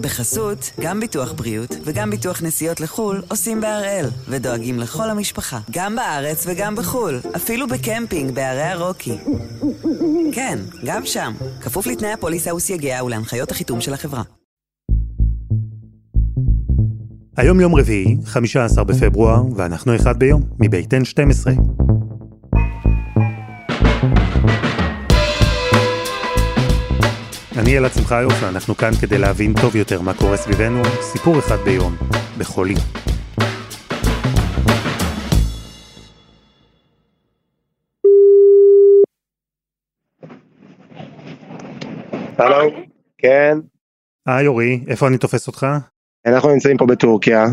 בחסות, גם ביטוח בריאות וגם ביטוח נסיעות לחו"ל עושים בהראל, ודואגים לכל המשפחה, גם בארץ וגם בחו"ל, אפילו בקמפינג בערי הרוקי. כן, גם שם, כפוף לתנאי הפוליסה וסייגיה ולהנחיות החיתום של החברה. היום יום רביעי, 15 בפברואר, ואנחנו אחד ביום, מבית N12. אני אלעד שמחיוף, ואנחנו כאן כדי להבין טוב יותר מה קורה סביבנו, סיפור אחד ביום, בכל יום. הלו, כן, היי אורי, איפה אני תופס אותך? אנחנו נמצאים פה בטורקיה,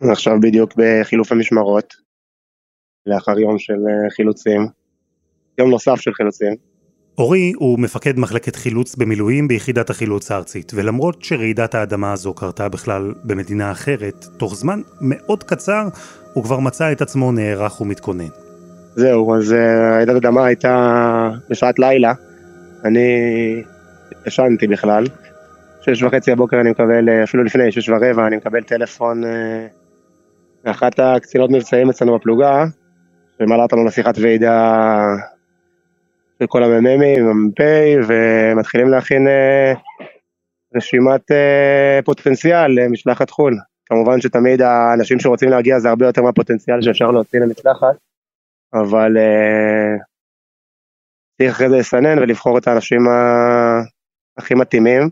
עכשיו בדיוק בחילופי משמרות, לאחר יום של אה, חילוצים, יום נוסף של חילוצים. אורי הוא מפקד מחלקת חילוץ במילואים ביחידת החילוץ הארצית, ולמרות שרעידת האדמה הזו קרתה בכלל במדינה אחרת, תוך זמן מאוד קצר הוא כבר מצא את עצמו נערך ומתכונן. זהו, אז אה, רעידת אדמה הייתה בשעת לילה, אני ישנתי בכלל. שש וחצי הבוקר אני מקבל, אה, אפילו לפני, שש ורבע, אני מקבל טלפון אה, מאחת הקצינות מבצעים אצלנו בפלוגה, שמעלה אותנו לשיחת ועידה של כל המ"מים, המ"פ, ומתחילים להכין אה, רשימת אה, פוטנציאל למשלחת חו"ל. כמובן שתמיד האנשים שרוצים להגיע זה הרבה יותר מהפוטנציאל שאפשר להוציא למשלחת, אבל אה, צריך אחרי זה לסנן ולבחור את האנשים הכי מתאימים,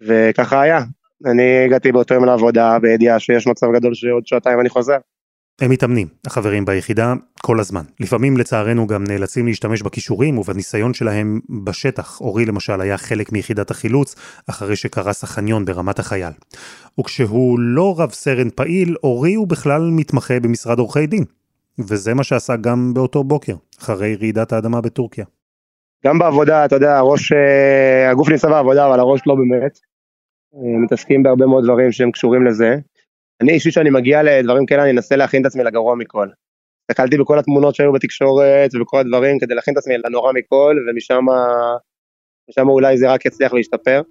וככה היה. אני הגעתי באותו יום לעבודה בידיעה שיש מצב גדול שעוד שעתיים אני חוזר. הם מתאמנים, החברים ביחידה, כל הזמן. לפעמים לצערנו גם נאלצים להשתמש בכישורים ובניסיון שלהם בשטח. אורי למשל היה חלק מיחידת החילוץ, אחרי שקרס החניון ברמת החייל. וכשהוא לא רב סרן פעיל, אורי הוא בכלל מתמחה במשרד עורכי דין. וזה מה שעשה גם באותו בוקר, אחרי רעידת האדמה בטורקיה. גם בעבודה, אתה יודע, הראש, אה, הגוף נמצא בעבודה, אבל הראש לא באמת. אה, מתעסקים בהרבה מאוד דברים שהם קשורים לזה. אני אישית שאני מגיע לדברים כאלה, אני אנסה להכין את עצמי לגרוע מכל. הסתכלתי בכל התמונות שהיו בתקשורת ובכל הדברים כדי להכין את עצמי לנורא מכל, ומשם משם אולי זה רק יצליח להשתפר.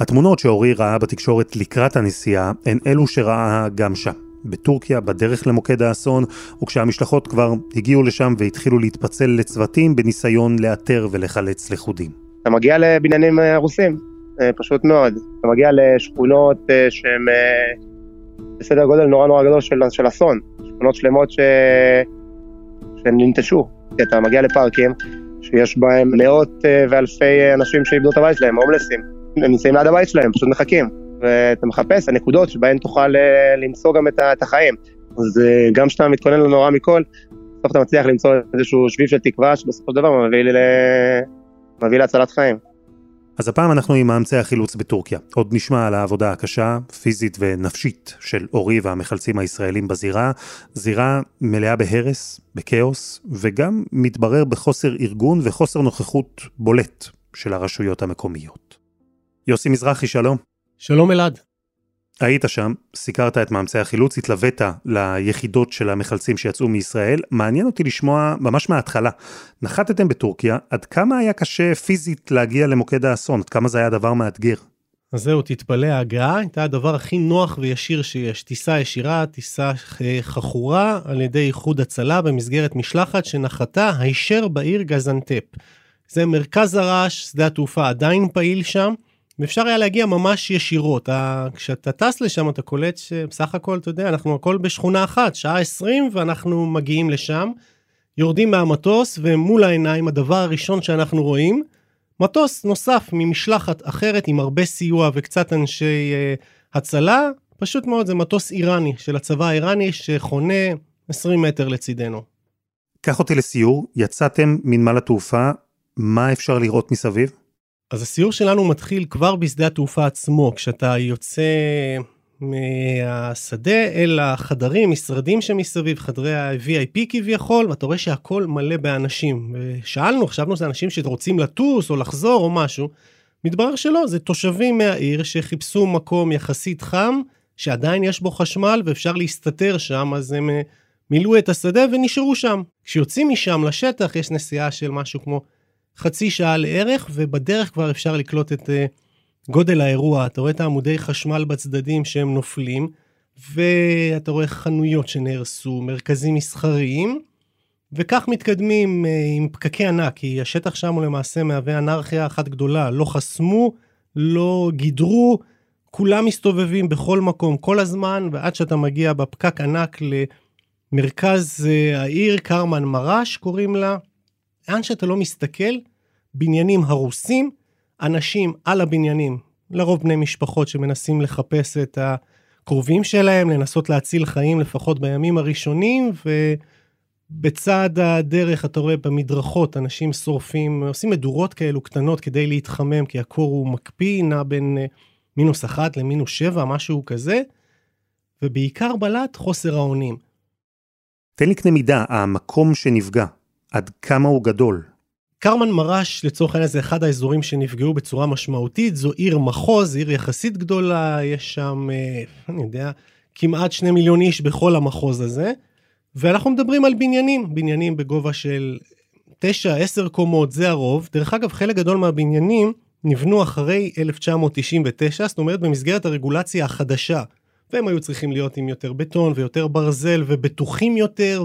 התמונות שאורי ראה בתקשורת לקראת הנסיעה הן אלו שראה גם שם. בטורקיה, בדרך למוקד האסון, וכשהמשלחות כבר הגיעו לשם והתחילו להתפצל לצוותים בניסיון לאתר ולחלץ לכודים. אתה מגיע לבניינים אה, הרוסים, אה, פשוט מאוד. אתה מגיע לשכונות אה, שהן בסדר גודל נורא נורא גדול של, של אסון. שכונות שלמות ש... שננטשו. כי אתה מגיע לפארקים שיש בהם מאות אה, ואלפי אנשים שאיבדו את הבית שלהם, הומלסים. הם נמצאים ליד הבית שלהם, פשוט מחכים. ואתה מחפש הנקודות שבהן תוכל אה, למצוא גם את את החיים. אז אה, גם כשאתה מתכונן לנורא מכל, בסוף אתה מצליח למצוא איזשהו שביב של תקווה שבסופו של דבר מביא, ל... מביא להצלת חיים. אז הפעם אנחנו עם מאמצי החילוץ בטורקיה. עוד נשמע על העבודה הקשה, פיזית ונפשית, של אורי והמחלצים הישראלים בזירה. זירה מלאה בהרס, בכאוס, וגם מתברר בחוסר ארגון וחוסר נוכחות בולט של הרשויות המקומיות. יוסי מזרחי, שלום. שלום אלעד. היית שם, סיקרת את מאמצי החילוץ, התלווית ליחידות של המחלצים שיצאו מישראל. מעניין אותי לשמוע ממש מההתחלה. נחתתם בטורקיה, עד כמה היה קשה פיזית להגיע למוקד האסון? עד כמה זה היה דבר מאתגר? אז זהו, תתפלא, ההגעה הייתה הדבר הכי נוח וישיר שיש. טיסה ישירה, טיסה אה, חכורה על ידי איחוד הצלה במסגרת משלחת שנחתה הישר בעיר גזנטפ. זה מרכז הרעש, שדה התעופה עדיין פעיל שם, ואפשר היה להגיע ממש ישירות. כשאתה טס לשם אתה קולט שבסך הכל, אתה יודע, אנחנו הכל בשכונה אחת, שעה 20 ואנחנו מגיעים לשם. יורדים מהמטוס ומול העיניים הדבר הראשון שאנחנו רואים, מטוס נוסף ממשלחת אחרת עם הרבה סיוע וקצת אנשי uh, הצלה, פשוט מאוד זה מטוס איראני של הצבא האיראני שחונה 20 מטר לצידנו. קח אותי לסיור, יצאתם מנמל התעופה, מה אפשר לראות מסביב? אז הסיור שלנו מתחיל כבר בשדה התעופה עצמו, כשאתה יוצא מהשדה אל החדרים, משרדים שמסביב, חדרי ה-VIP כביכול, ואתה רואה שהכל מלא באנשים. ושאלנו, חשבנו שזה אנשים שרוצים לטוס או לחזור או משהו. מתברר שלא, זה תושבים מהעיר שחיפשו מקום יחסית חם, שעדיין יש בו חשמל ואפשר להסתתר שם, אז הם אה, מילאו את השדה ונשארו שם. כשיוצאים משם לשטח יש נסיעה של משהו כמו חצי שעה לערך, ובדרך כבר אפשר לקלוט את uh, גודל האירוע, אתה רואה את העמודי חשמל בצדדים שהם נופלים, ואתה רואה חנויות שנהרסו, מרכזים מסחריים, וכך מתקדמים אה, עם פקקי ענק, כי השטח שם הוא למעשה מהווה אנרכיה אחת גדולה, לא חסמו, לא גידרו, כולם מסתובבים בכל מקום כל הזמן, ועד שאתה מגיע בפקק ענק למרכז אה, העיר, קרמן מרש קוראים לה, לאן שאתה לא מסתכל, בניינים הרוסים, אנשים על הבניינים, לרוב בני משפחות שמנסים לחפש את הקרובים שלהם, לנסות להציל חיים לפחות בימים הראשונים, ובצד הדרך אתה רואה במדרכות אנשים שורפים, עושים מדורות כאלו קטנות כדי להתחמם, כי הקור הוא מקפיא, נע בין אה, מינוס אחת למינוס שבע, משהו כזה, ובעיקר בלט חוסר האונים. תן לי קנה מידה, המקום שנפגע, עד כמה הוא גדול? קרמן מרש לצורך העניין זה אחד האזורים שנפגעו בצורה משמעותית, זו עיר מחוז, עיר יחסית גדולה, יש שם, אה, אני יודע, כמעט שני מיליון איש בכל המחוז הזה, ואנחנו מדברים על בניינים, בניינים בגובה של תשע, עשר קומות, זה הרוב. דרך אגב, חלק גדול מהבניינים נבנו אחרי 1999, זאת אומרת במסגרת הרגולציה החדשה, והם היו צריכים להיות עם יותר בטון ויותר ברזל ובטוחים יותר,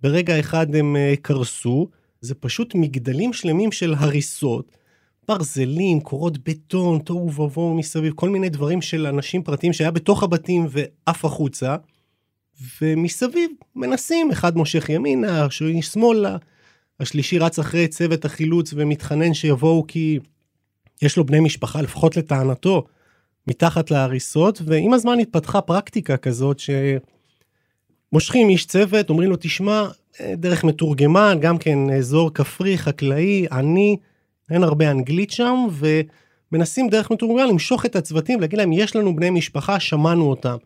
וברגע אחד הם אה, קרסו. זה פשוט מגדלים שלמים של הריסות, ברזלים, קורות בטון, תוהו ובוהו מסביב, כל מיני דברים של אנשים פרטיים שהיה בתוך הבתים ועף החוצה, ומסביב מנסים, אחד מושך ימינה, השני שמאלה, השלישי רץ אחרי צוות החילוץ ומתחנן שיבואו כי יש לו בני משפחה, לפחות לטענתו, מתחת להריסות, ועם הזמן התפתחה פרקטיקה כזאת שמושכים איש צוות, אומרים לו, תשמע, דרך מתורגמן, גם כן אזור כפרי, חקלאי, עני, אין הרבה אנגלית שם, ומנסים דרך מתורגמן למשוך את הצוותים, להגיד lהם, יש לנו בני משפחה, שמענו אותם.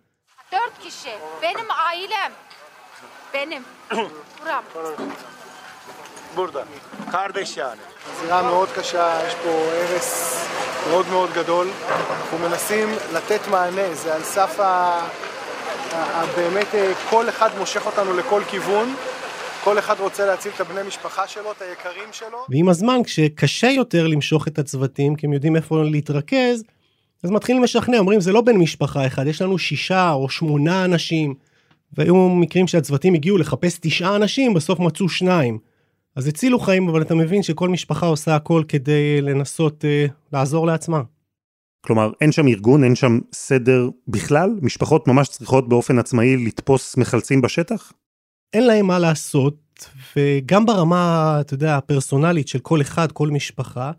זירה מאוד קשה, יש פה הרס מאוד מאוד גדול. אנחנו מנסים לתת מענה, זה על סף ה... באמת כל אחד מושך אותנו לכל כיוון. כל אחד רוצה להציל את הבני משפחה שלו, את היקרים שלו. ועם הזמן, כשקשה יותר למשוך את הצוותים, כי הם יודעים איפה להתרכז, אז מתחילים לשכנע, אומרים, זה לא בן משפחה אחד, יש לנו שישה או שמונה אנשים. והיו מקרים שהצוותים הגיעו לחפש תשעה אנשים, בסוף מצאו שניים. אז הצילו חיים, אבל אתה מבין שכל משפחה עושה הכל כדי לנסות אה, לעזור לעצמה. כלומר, אין שם ארגון, אין שם סדר בכלל? משפחות ממש צריכות באופן עצמאי לתפוס מחלצים בשטח? אין להם מה לעשות, וגם ברמה, אתה יודע, הפרסונלית של כל אחד, כל משפחה,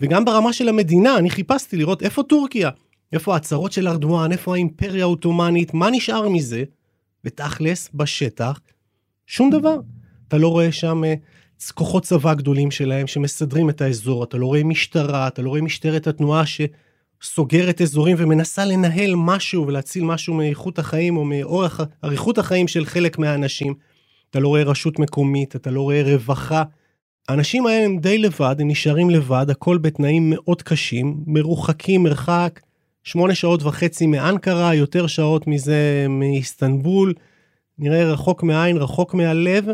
וגם ברמה של המדינה, אני חיפשתי לראות איפה טורקיה, איפה ההצהרות של ארדואן, איפה האימפריה העות'מאנית, מה נשאר מזה? ותכלס, בשטח, שום דבר. אתה לא רואה שם אה, כוחות צבא גדולים שלהם שמסדרים את האזור, אתה לא רואה משטרה, אתה לא רואה משטרת התנועה שסוגרת אזורים ומנסה לנהל משהו ולהציל משהו מאיכות החיים או מאורך, אריכות החיים של חלק מהאנשים. אתה לא רואה רשות מקומית, אתה לא רואה רווחה. האנשים האלה הם די לבד, הם נשארים לבד, הכל בתנאים מאוד קשים, מרוחקים מרחק שמונה שעות וחצי מאנקרה, יותר שעות מזה מאיסטנבול, נראה רחוק מהעין, רחוק מהלב,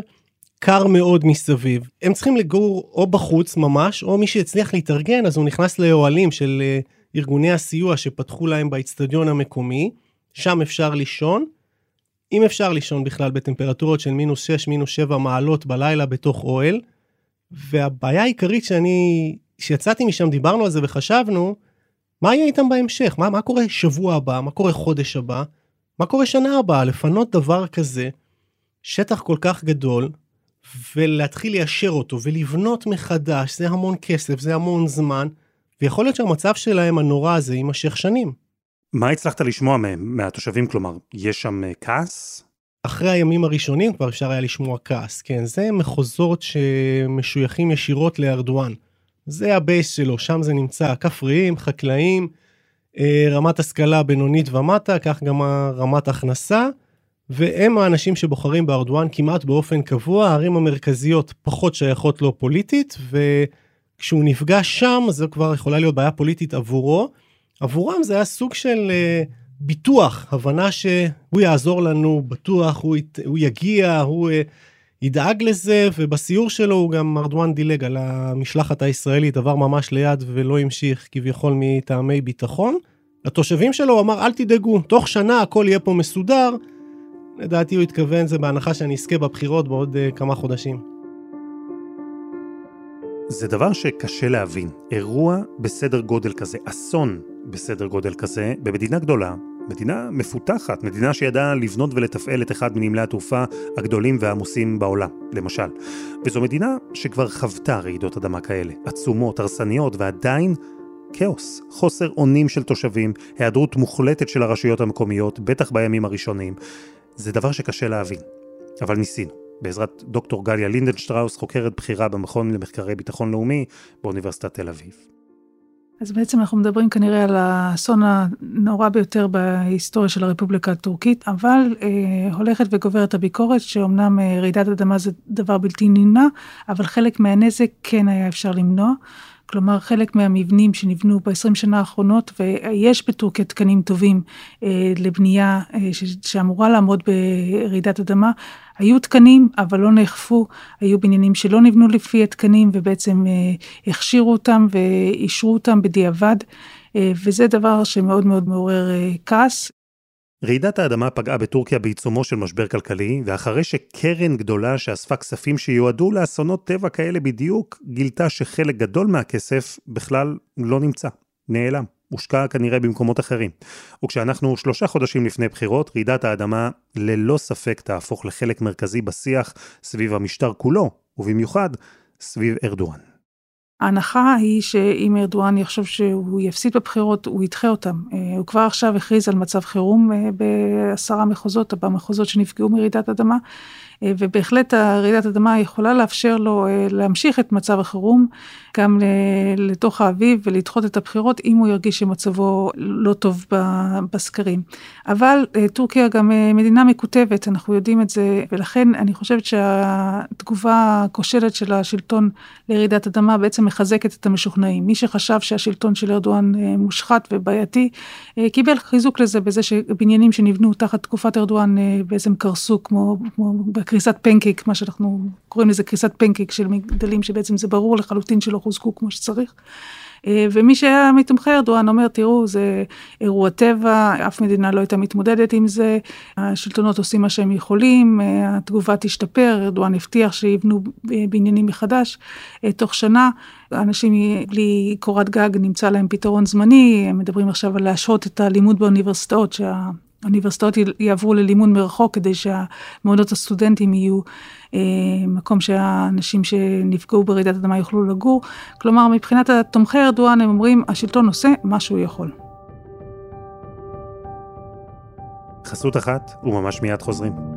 קר מאוד מסביב. הם צריכים לגור או בחוץ ממש, או מי שהצליח להתארגן, אז הוא נכנס לאוהלים של אה, ארגוני הסיוע שפתחו להם באיצטדיון המקומי, שם אפשר לישון. אם אפשר לישון בכלל בטמפרטורות של מינוס 6, מינוס 7 מעלות בלילה בתוך אוהל. והבעיה העיקרית שאני, כשיצאתי משם דיברנו על זה וחשבנו, מה יהיה איתם בהמשך? מה, מה קורה שבוע הבא? מה קורה חודש הבא? מה קורה שנה הבאה? לפנות דבר כזה, שטח כל כך גדול, ולהתחיל ליישר אותו ולבנות מחדש, זה המון כסף, זה המון זמן, ויכול להיות שהמצב שלהם הנורא הזה יימשך שנים. מה הצלחת לשמוע מהם, מהתושבים? כלומר, יש שם אה, כעס? אחרי הימים הראשונים כבר אפשר היה לשמוע כעס, כן, זה מחוזות שמשויכים ישירות לארדואן. זה הבייס שלו, שם זה נמצא, כפריים, חקלאים, אה, רמת השכלה בינונית ומטה, כך גם רמת הכנסה, והם האנשים שבוחרים בארדואן כמעט באופן קבוע, הערים המרכזיות פחות שייכות לו פוליטית, וכשהוא נפגש שם, זו כבר יכולה להיות בעיה פוליטית עבורו. עבורם זה היה סוג של uh, ביטוח, הבנה שהוא יעזור לנו, בטוח, הוא, ית, הוא יגיע, הוא uh, ידאג לזה, ובסיור שלו הוא גם ארדואן דילג על המשלחת הישראלית, עבר ממש ליד ולא המשיך כביכול מטעמי ביטחון. לתושבים שלו הוא אמר, אל תדאגו, תוך שנה הכל יהיה פה מסודר. לדעתי הוא התכוון, זה בהנחה שאני אזכה בבחירות בעוד uh, כמה חודשים. זה דבר שקשה להבין. אירוע בסדר גודל כזה, אסון בסדר גודל כזה, במדינה גדולה, מדינה מפותחת, מדינה שידעה לבנות ולתפעל את אחד מנמלי התעופה הגדולים והעמוסים בעולם, למשל. וזו מדינה שכבר חוותה רעידות אדמה כאלה, עצומות, הרסניות, ועדיין כאוס, חוסר אונים של תושבים, היעדרות מוחלטת של הרשויות המקומיות, בטח בימים הראשונים. זה דבר שקשה להבין, אבל ניסינו. בעזרת דוקטור גליה לינדנשטראוס, חוקרת בכירה במכון למחקרי ביטחון לאומי באוניברסיטת תל אביב. אז בעצם אנחנו מדברים כנראה על האסון הנורא ביותר בהיסטוריה של הרפובליקה הטורקית, אבל אה, הולכת וגוברת הביקורת שאומנם אה, רעידת אדמה זה דבר בלתי נמנע, אבל חלק מהנזק כן היה אפשר למנוע. כלומר, חלק מהמבנים שנבנו ב-20 שנה האחרונות, ויש בטורקיה תקנים טובים אה, לבנייה אה, ש- שאמורה לעמוד ברעידת אדמה, היו תקנים, אבל לא נאכפו, היו בניינים שלא נבנו לפי התקנים, ובעצם אה, הכשירו אותם ואישרו אותם בדיעבד, אה, וזה דבר שמאוד מאוד מעורר אה, כעס. רעידת האדמה פגעה בטורקיה בעיצומו של משבר כלכלי, ואחרי שקרן גדולה שאספה כספים שיועדו לאסונות טבע כאלה בדיוק, גילתה שחלק גדול מהכסף בכלל לא נמצא, נעלם. הושקע כנראה במקומות אחרים. וכשאנחנו שלושה חודשים לפני בחירות, רעידת האדמה ללא ספק תהפוך לחלק מרכזי בשיח סביב המשטר כולו, ובמיוחד סביב ארדואן. ההנחה היא שאם ארדואן יחשוב שהוא יפסיד בבחירות, הוא ידחה אותם. הוא כבר עכשיו הכריז על מצב חירום בעשרה מחוזות, במחוזות שנפגעו מרעידת אדמה, ובהחלט הרעידת אדמה יכולה לאפשר לו להמשיך את מצב החירום גם לתוך האביב ולדחות את הבחירות, אם הוא ירגיש שמצבו לא טוב בסקרים. אבל טורקיה גם מדינה מקוטבת, אנחנו יודעים את זה, ולכן אני חושבת שהתגובה הכושלת של השלטון לרעידת אדמה בעצם מחזקת את המשוכנעים. מי שחשב שהשלטון של ארדואן מושחת ובעייתי, קיבל חיזוק לזה בזה שבניינים שנבנו תחת תקופת ארדואן בעצם קרסו כמו, כמו בקריסת פנקייק, מה שאנחנו קוראים לזה קריסת פנקייק של מגדלים, שבעצם זה ברור לחלוטין שלא חוזקו כמו שצריך. ומי שהיה מתומכי ארדואן אומר, תראו, זה אירוע טבע, אף מדינה לא הייתה מתמודדת עם זה, השלטונות עושים מה שהם יכולים, התגובה תשתפר, ארדואן הבטיח שיבנו בניינים מחדש. תוך שנה, אנשים בלי קורת גג נמצא להם פתרון זמני, הם מדברים עכשיו על להשהות את הלימוד באוניברסיטאות, שה... האוניברסיטאות יעברו ללימוד מרחוק כדי שהמעונות הסטודנטים יהיו אה, מקום שהאנשים שנפגעו ברעידת אדמה יוכלו לגור. כלומר, מבחינת התומכי ארדואן הם אומרים, השלטון עושה מה שהוא יכול. חסות אחת, וממש מיד חוזרים.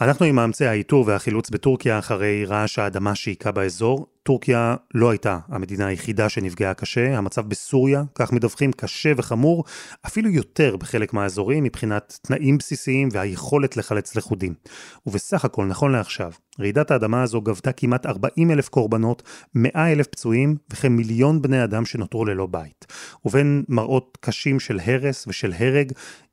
אנחנו עם מאמצי האיתור והחילוץ בטורקיה אחרי רעש האדמה שהיכה באזור. טורקיה לא הייתה המדינה היחידה שנפגעה קשה, המצב בסוריה, כך מדווחים, קשה וחמור, אפילו יותר בחלק מהאזורים מבחינת תנאים בסיסיים והיכולת לחלץ לכודים. ובסך הכל, נכון לעכשיו, רעידת האדמה הזו גבתה כמעט 40 אלף קורבנות, 100 אלף פצועים וכמיליון בני אדם שנותרו ללא בית. ובין מראות קשים של הרס ושל הרג,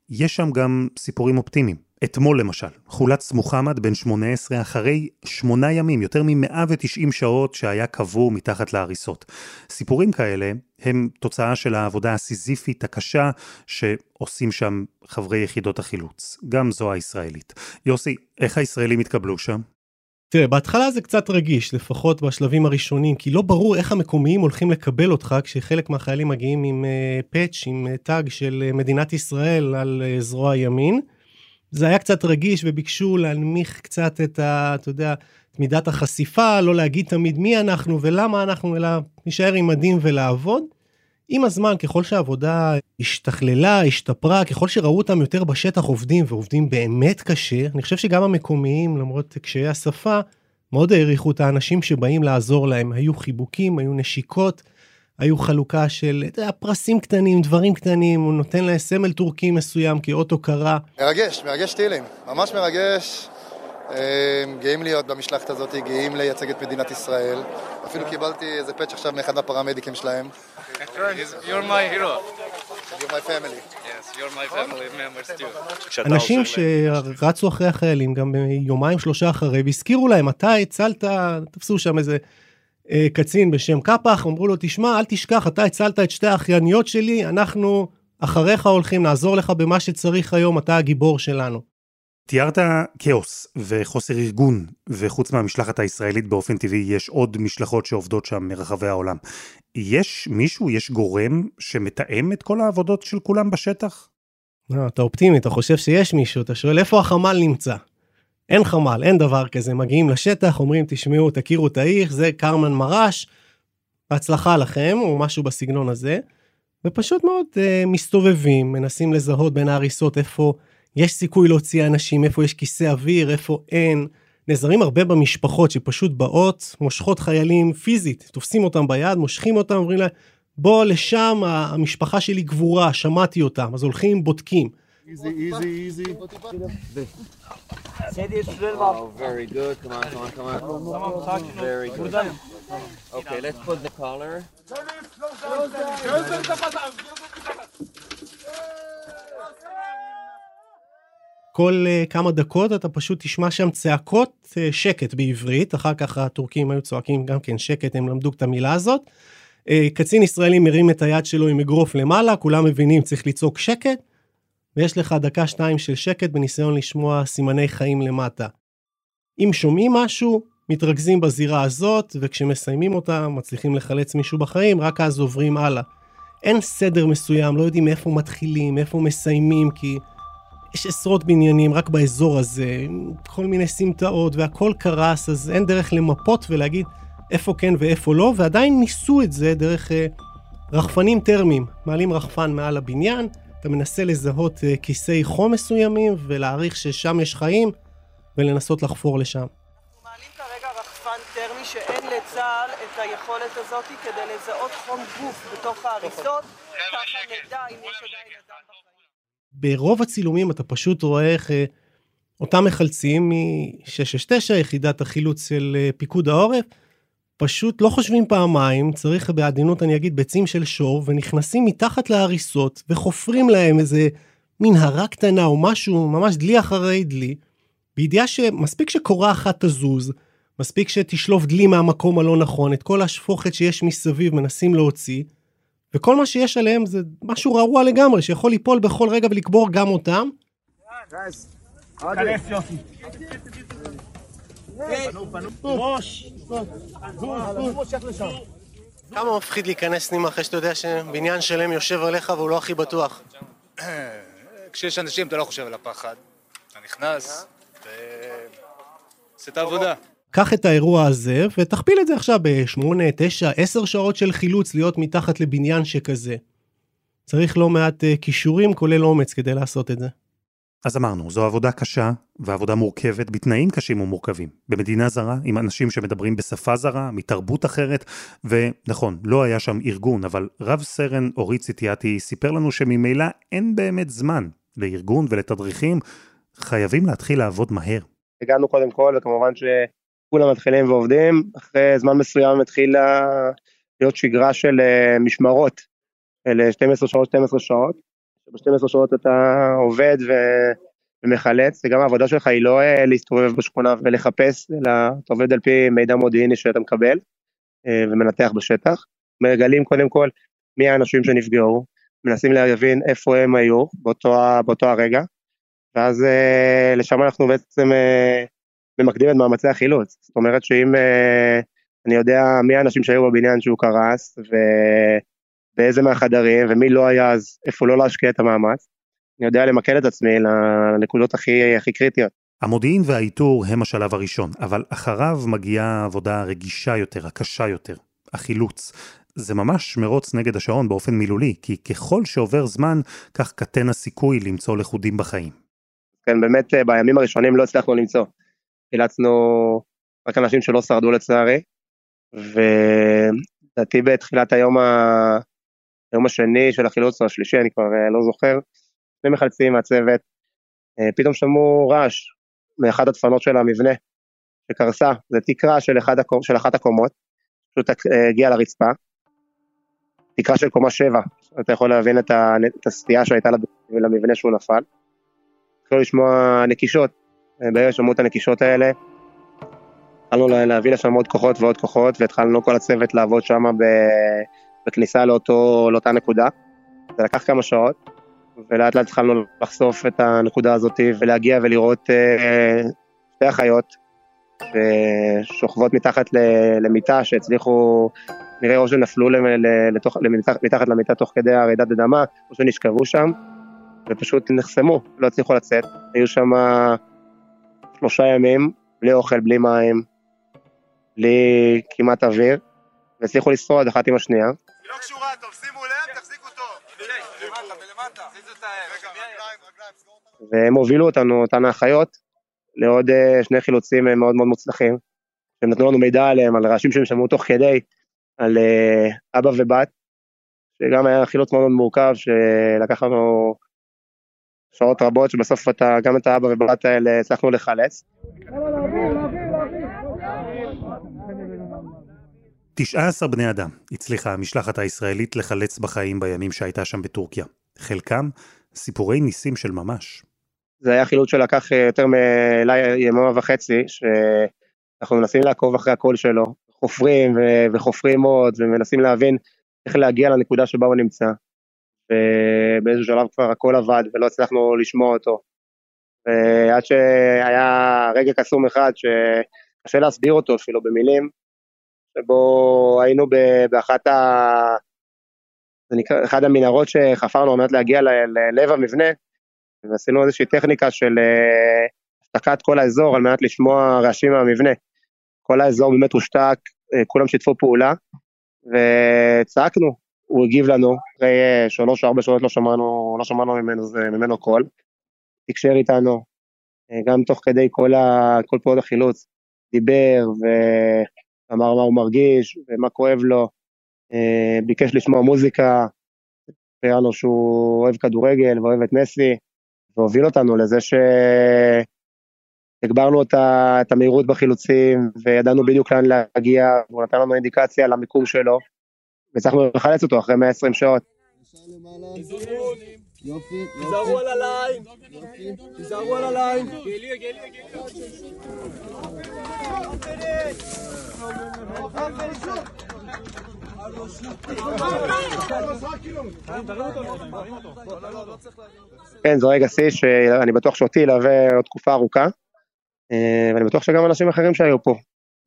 יש שם גם סיפורים אופטימיים. אתמול למשל, חולץ מוחמד בן 18 אחרי שמונה ימים, יותר מ-190 שעות שהיה קבור מתחת להריסות. סיפורים כאלה הם תוצאה של העבודה הסיזיפית הקשה שעושים שם חברי יחידות החילוץ, גם זו הישראלית. יוסי, איך הישראלים התקבלו שם? תראה, בהתחלה זה קצת רגיש, לפחות בשלבים הראשונים, כי לא ברור איך המקומיים הולכים לקבל אותך כשחלק מהחיילים מגיעים עם uh, פאץ', עם uh, טאג של uh, מדינת ישראל על uh, זרוע ימין. זה היה קצת רגיש וביקשו להנמיך קצת את ה... אתה יודע, את מידת החשיפה, לא להגיד תמיד מי אנחנו ולמה אנחנו, אלא להישאר עם מדים ולעבוד. עם הזמן, ככל שהעבודה השתכללה, השתפרה, ככל שראו אותם יותר בשטח עובדים, ועובדים באמת קשה, אני חושב שגם המקומיים, למרות קשיי השפה, מאוד העריכו את האנשים שבאים לעזור להם. היו חיבוקים, היו נשיקות, היו חלוקה של יודע, פרסים קטנים, דברים קטנים, הוא נותן להם סמל טורקי מסוים כאות הוקרה. מרגש, מרגש טילים, ממש מרגש. אה, גאים להיות במשלחת הזאת, גאים לייצג את מדינת ישראל. אפילו קיבלתי איזה פאץ' עכשיו מאחד מהפרמדיקים שלהם. אנשים שרצו אחרי החיילים גם יומיים שלושה אחרי והזכירו להם אתה הצלת תפסו שם איזה קצין בשם קפח אמרו לו תשמע אל תשכח אתה הצלת את שתי האחייניות שלי אנחנו אחריך הולכים לעזור לך במה שצריך היום אתה הגיבור שלנו. תיארת כאוס וחוסר ארגון, וחוץ מהמשלחת הישראלית באופן טבעי יש עוד משלחות שעובדות שם מרחבי העולם. יש מישהו, יש גורם שמתאם את כל העבודות של כולם בשטח? לא, אתה אופטימי, אתה חושב שיש מישהו, אתה שואל איפה החמ"ל נמצא. אין חמ"ל, אין דבר כזה, מגיעים לשטח, אומרים תשמעו, תכירו את האיך, זה קרמן מרש, בהצלחה לכם, או משהו בסגנון הזה, ופשוט מאוד אה, מסתובבים, מנסים לזהות בין ההריסות איפה יש סיכוי להוציא אנשים, איפה יש כיסא אוויר, איפה אין. נעזרים הרבה במשפחות שפשוט באות, מושכות חיילים פיזית, תופסים אותם ביד, מושכים אותם, אומרים להם, בוא לשם, המשפחה שלי גבורה, שמעתי אותם, אז הולכים, בודקים. Easy, easy, easy. Oh, very good. Come on, come on, come on. Very good. Okay, let's put the collar. כל uh, כמה דקות אתה פשוט תשמע שם צעקות uh, שקט בעברית, אחר כך הטורקים היו צועקים גם כן שקט, הם למדו את המילה הזאת. Uh, קצין ישראלי מרים את היד שלו עם אגרוף למעלה, כולם מבינים צריך לצעוק שקט, ויש לך דקה שתיים של שקט בניסיון לשמוע סימני חיים למטה. אם שומעים משהו, מתרכזים בזירה הזאת, וכשמסיימים אותה מצליחים לחלץ מישהו בחיים, רק אז עוברים הלאה. אין סדר מסוים, לא יודעים איפה מתחילים, איפה מסיימים, כי יש עשרות בניינים רק באזור הזה, כל מיני סמטאות והכל קרס, אז אין דרך למפות ולהגיד איפה כן ואיפה לא, ועדיין ניסו את זה דרך אה, רחפנים טרמיים. מעלים רחפן מעל הבניין, אתה מנסה לזהות אה, כיסי חום מסוימים ולהעריך ששם יש חיים, ולנסות לחפור לשם. אנחנו מעלים כרגע רחפן טרמי שאין לצה"ל את היכולת הזאת כדי לזהות חום גוף בתוך ההריסות, ככה נדע אם יש עדיין אדם בחיים. ברוב הצילומים אתה פשוט רואה איך אה, אותם מחלצים מ-669, יחידת החילוץ של אה, פיקוד העורף, פשוט לא חושבים פעמיים, צריך בעדינות אני אגיד ביצים של שור, ונכנסים מתחת להריסות וחופרים להם איזה מנהרה קטנה או משהו, ממש דלי אחרי דלי, בידיעה שמספיק שקורה אחת תזוז, מספיק שתשלוף דלי מהמקום הלא נכון, את כל השפוכת שיש מסביב מנסים להוציא, וכל מה שיש עליהם זה משהו רעוע לגמרי, שיכול ליפול בכל רגע ולקבור גם אותם. כמה מפחיד להיכנס פנימה אחרי שאתה יודע שבניין שלם יושב עליך והוא לא הכי בטוח. כשיש אנשים אתה לא חושב על הפחד. אתה נכנס ועושה את העבודה. קח את האירוע הזה ותכפיל את זה עכשיו ב-8, 9, 10 שעות של חילוץ להיות מתחת לבניין שכזה. צריך לא מעט uh, כישורים כולל אומץ כדי לעשות את זה. אז אמרנו, זו עבודה קשה ועבודה מורכבת בתנאים קשים ומורכבים. במדינה זרה, עם אנשים שמדברים בשפה זרה, מתרבות אחרת, ונכון, לא היה שם ארגון, אבל רב סרן אורית ציטיאטי סיפר לנו שממילא אין באמת זמן לארגון ולתדריכים, חייבים להתחיל לעבוד מהר. הגענו קודם כל, וכמובן שכולם מתחילים ועובדים, אחרי זמן מסוים מתחילה להיות שגרה של אה, משמרות, אלה 12 שעות, 12 שעות. ב-12 שעות אתה עובד ו... ומחלץ, וגם העבודה שלך היא לא אה, להסתובב בשכונה ולחפש, אלא אתה עובד על פי מידע מודיעיני שאתה מקבל אה, ומנתח בשטח. מגלים קודם כל מי האנשים שנפגעו, מנסים להבין איפה הם היו באותו, באותו הרגע, ואז אה, לשם אנחנו בעצם ממקדים את מאמצי החילוץ. זאת אומרת שאם אני יודע מי האנשים שהיו בבניין שהוא קרס, ו... באיזה מהחדרים, ומי לא היה אז איפה לא להשקיע את המאמץ. אני יודע למקד את עצמי לנקודות הכי, הכי קריטיות. המודיעין והאיתור הם השלב הראשון, אבל אחריו מגיעה העבודה הרגישה יותר, הקשה יותר, החילוץ. זה ממש מרוץ נגד השעון באופן מילולי, כי ככל שעובר זמן, כך קטן הסיכוי למצוא לכודים בחיים. כן, באמת אה, בימים הראשונים לא הצלחנו למצוא. חילצנו רק אנשים שלא שרדו לצערי, ולדעתי בתחילת היום, ה... היום השני של החילוץ או השלישי, אני כבר אה, לא זוכר, שני מחלצים מהצוות, אה, פתאום שמעו רעש מאחת הדפנות של המבנה שקרסה, זה תקרה של, הקומ... של אחת הקומות, פשוט הגיעה לרצפה, תקרה של קומה שבע, אתה יכול להבין את, הסטייה שהייתה למבנה שהוא נפל. התחילו לשמוע נקישות, בערב שמעו את הנקישות האלה, התחלנו להביא לשם עוד כוחות ועוד כוחות, והתחלנו כל הצוות לעבוד שם בכניסה לאותו, לאותה נקודה. זה לקח כמה שעות, ולאט לאט התחלנו לחשוף את הנקודה הזאת ולהגיע ולראות אה, שתי אחיות ששוכבות מתחת למיטה שהצליחו, נראה או שנפלו לתוך, מתחת למיטה תוך כדי הרעידת אדמה, או שנשכבו שם, ופשוט נחסמו, לא הצליחו לצאת. היו שם שלושה ימים, בלי אוכל, בלי מים, בלי כמעט אוויר, והצליחו לשרוד אחת עם השנייה. לא קשורה טוב, שימו לב, תחזיקו טוב. והם הובילו אותנו, אותן האחיות, לעוד אה, שני חילוצים אה, מאוד מאוד מוצלחים. הם נתנו לנו מידע עליהם, על רעשים שהם שמעו תוך כדי, על אה, אבא ובת, שגם היה חילוץ מאוד מאוד מורכב, שלקח לנו שעות רבות, שבסוף אתה, גם את האבא ובת האלה הצלחנו לחלץ. 19 בני אדם הצליחה המשלחת הישראלית לחלץ בחיים בימים שהייתה שם בטורקיה. חלקם סיפורי ניסים של ממש. זה היה חילוץ שלקח אה, יותר מיממה וחצי, שאנחנו מנסים לעקוב אחרי הקול שלו, חופרים וחופרים עוד, ומנסים להבין איך להגיע לנקודה שבה הוא נמצא. ובאיזשהו שלב כבר הכל עבד ולא הצלחנו לשמוע אותו. ועד שהיה רגע קסום אחד שקשה להסביר אותו אפילו במילים, שבו היינו באחת ה... נקרא, אחד המנהרות שחפרנו על מנת להגיע ללב המבנה, ועשינו איזושהי טכניקה של אה, השתקת כל האזור על מנת לשמוע רעשים מהמבנה. כל האזור באמת הושתק, אה, כולם שיתפו פעולה, וצעקנו, הוא הגיב לנו, אחרי אה, שלוש או ארבע שעות לא שמענו, לא שמענו ממנו, ממנו קול, תקשר איתנו, גם תוך כדי כל, כל פעולות החילוץ, דיבר ואמר מה הוא מרגיש ומה כואב לו, ביקש לשמוע מוזיקה, סיפר לנו שהוא אוהב כדורגל ואוהב את מסי, והוביל אותנו לזה שהגברנו את המהירות בחילוצים וידענו בדיוק לאן להגיע, והוא נתן לנו אינדיקציה למיקום שלו, והצלחנו לחלץ אותו אחרי 120 שעות. יופי, תיזהרו על הליין, תיזהרו על הליין. כן, זה רגע שיא שאני בטוח שאותי ילווה עוד תקופה ארוכה, אה, ואני בטוח שגם אנשים אחרים שהיו פה.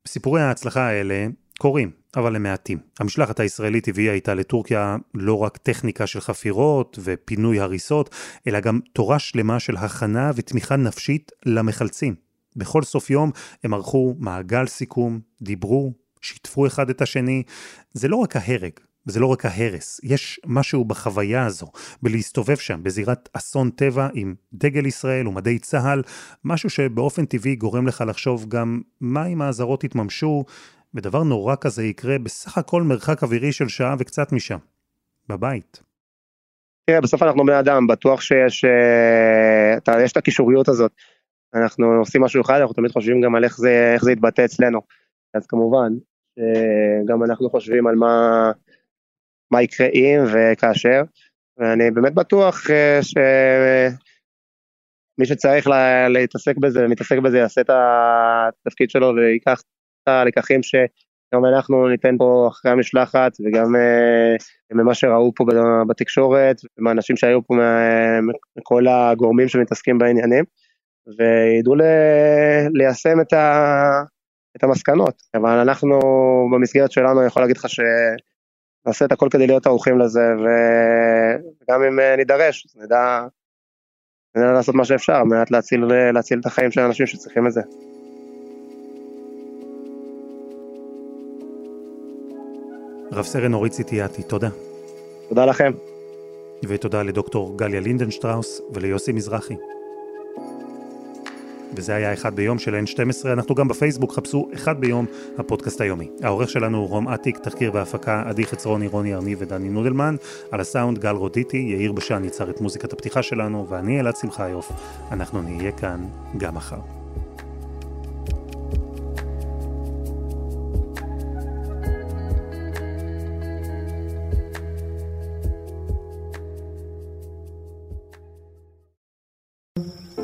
סיפורי ההצלחה האלה קורים, אבל הם מעטים. המשלחת הישראלית הביאה איתה לטורקיה לא רק טכניקה של חפירות ופינוי הריסות, אלא גם תורה שלמה של הכנה ותמיכה נפשית למחלצים. בכל סוף יום הם ערכו מעגל סיכום, דיברו, שיתפו אחד את השני. זה לא רק ההרג, וזה לא רק ההרס, יש משהו בחוויה הזו, בלהסתובב שם, בזירת אסון טבע עם דגל ישראל ומדי צה"ל, משהו שבאופן טבעי גורם לך לחשוב גם מה אם האזהרות יתממשו, ודבר נורא כזה יקרה בסך הכל מרחק אווירי של שעה וקצת משם, בבית. תראה, בסוף אנחנו בני אדם, בטוח שיש אה, יש את הקישוריות הזאת. אנחנו עושים משהו אחד, אנחנו תמיד חושבים גם על איך זה, איך זה יתבטא אצלנו. אז כמובן, גם אנחנו חושבים על מה, מה יקרה אם וכאשר, ואני באמת בטוח אה, שמי שצריך להתעסק בזה ומתעסק בזה יעשה את התפקיד שלו ויקח את הלקחים שגם אנחנו ניתן פה אחרי המשלחת וגם אה, ממה שראו פה בתקשורת ומהאנשים שהיו פה מכל הגורמים שמתעסקים בעניינים וידעו ליישם את, ה, את המסקנות אבל אנחנו במסגרת שלנו אני יכול להגיד לך ש... נעשה את הכל כדי להיות ערוכים לזה, וגם אם אה, נידרש, נדע, נדע לעשות מה שאפשר, על מנת להציל, להציל את החיים של האנשים שצריכים את זה. רב סרן אורית ציטיאט, תודה. תודה לכם. ותודה לדוקטור גליה לינדנשטראוס וליוסי מזרחי. וזה היה אחד ביום של N12, אנחנו גם בפייסבוק, חפשו אחד ביום הפודקאסט היומי. העורך שלנו הוא רום אטיק, תחקיר והפקה עדי חצרוני, רוני ארני ודני נודלמן, על הסאונד גל רודיטי, יאיר בשן יצר את מוזיקת הפתיחה שלנו, ואני אלעד שמחיוף, אנחנו נהיה כאן גם מחר.